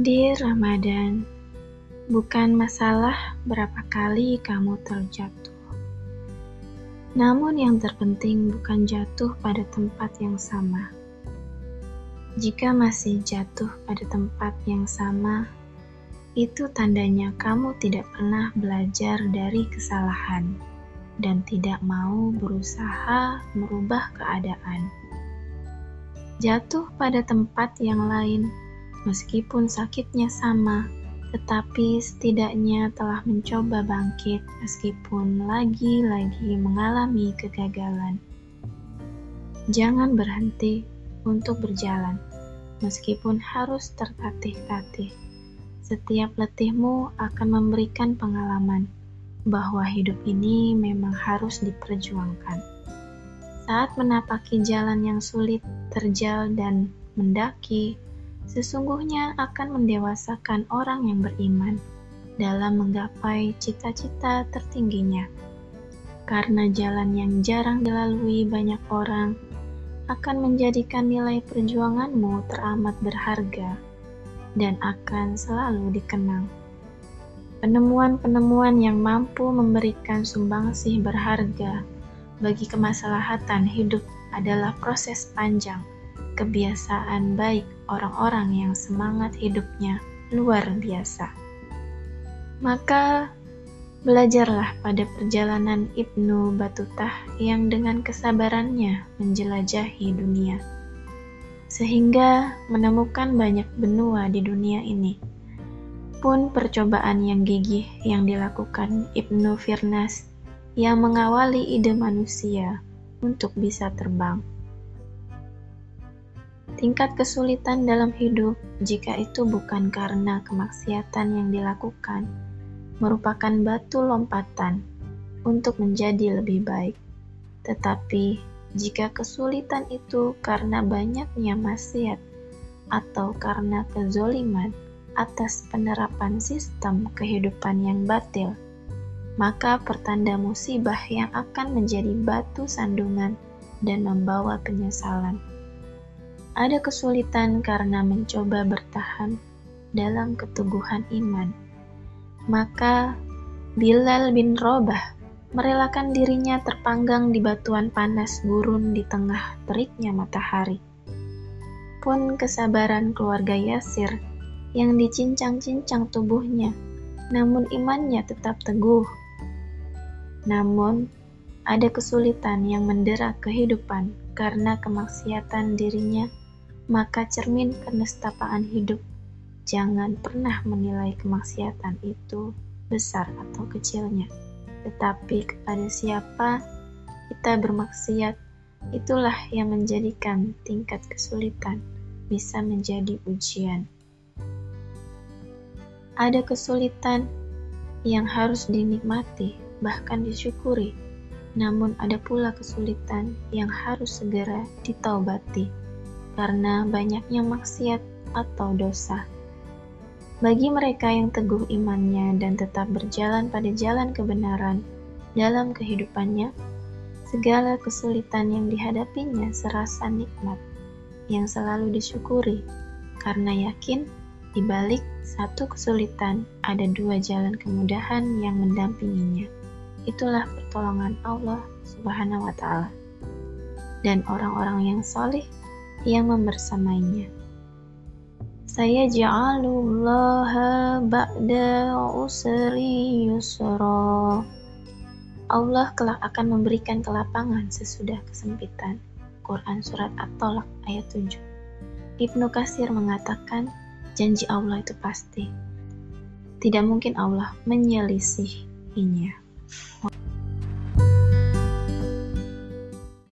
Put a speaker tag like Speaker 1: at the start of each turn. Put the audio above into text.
Speaker 1: Di Ramadan, bukan masalah berapa kali kamu terjatuh. Namun yang terpenting bukan jatuh pada tempat yang sama. Jika masih jatuh pada tempat yang sama, itu tandanya kamu tidak pernah belajar dari kesalahan dan tidak mau berusaha merubah keadaan. Jatuh pada tempat yang lain Meskipun sakitnya sama, tetapi setidaknya telah mencoba bangkit meskipun lagi-lagi mengalami kegagalan. Jangan berhenti untuk berjalan, meskipun harus tertatih-tatih. Setiap letihmu akan memberikan pengalaman bahwa hidup ini memang harus diperjuangkan. Saat menapaki jalan yang sulit, terjal, dan mendaki, sesungguhnya akan mendewasakan orang yang beriman dalam menggapai cita-cita tertingginya. Karena jalan yang jarang dilalui banyak orang akan menjadikan nilai perjuanganmu teramat berharga dan akan selalu dikenang. Penemuan-penemuan yang mampu memberikan sumbangsih berharga bagi kemaslahatan hidup adalah proses panjang kebiasaan baik orang-orang yang semangat hidupnya luar biasa. Maka belajarlah pada perjalanan Ibnu Batutah yang dengan kesabarannya menjelajahi dunia, sehingga menemukan banyak benua di dunia ini. Pun percobaan yang gigih yang dilakukan Ibnu Firnas yang mengawali ide manusia untuk bisa terbang tingkat kesulitan dalam hidup, jika itu bukan karena kemaksiatan yang dilakukan, merupakan batu lompatan untuk menjadi lebih baik. Tetapi, jika kesulitan itu karena banyaknya maksiat atau karena kezoliman atas penerapan sistem kehidupan yang batil, maka pertanda musibah yang akan menjadi batu sandungan dan membawa penyesalan. Ada kesulitan karena mencoba bertahan dalam keteguhan iman. Maka Bilal bin Robah merelakan dirinya terpanggang di batuan panas gurun di tengah teriknya matahari. Pun kesabaran keluarga Yasir yang dicincang-cincang tubuhnya, namun imannya tetap teguh. Namun, ada kesulitan yang mendera kehidupan karena kemaksiatan dirinya maka cermin kenestapaan hidup. Jangan pernah menilai kemaksiatan itu besar atau kecilnya, tetapi kepada siapa kita bermaksiat, itulah yang menjadikan tingkat kesulitan bisa menjadi ujian. Ada kesulitan yang harus dinikmati, bahkan disyukuri, namun ada pula kesulitan yang harus segera ditaubati karena banyaknya maksiat atau dosa. Bagi mereka yang teguh imannya dan tetap berjalan pada jalan kebenaran dalam kehidupannya, segala kesulitan yang dihadapinya serasa nikmat yang selalu disyukuri, karena yakin di balik satu kesulitan ada dua jalan kemudahan yang mendampinginya. Itulah pertolongan Allah Subhanahu wa Ta'ala, dan orang-orang yang solih yang membersamainya. Saya ja'alullaha ba'da usri yusra. Allah kelak akan memberikan kelapangan sesudah kesempitan. Quran Surat At-Tolak ayat 7 Ibnu Kasir mengatakan, janji Allah itu pasti. Tidak mungkin Allah menyelisihinya.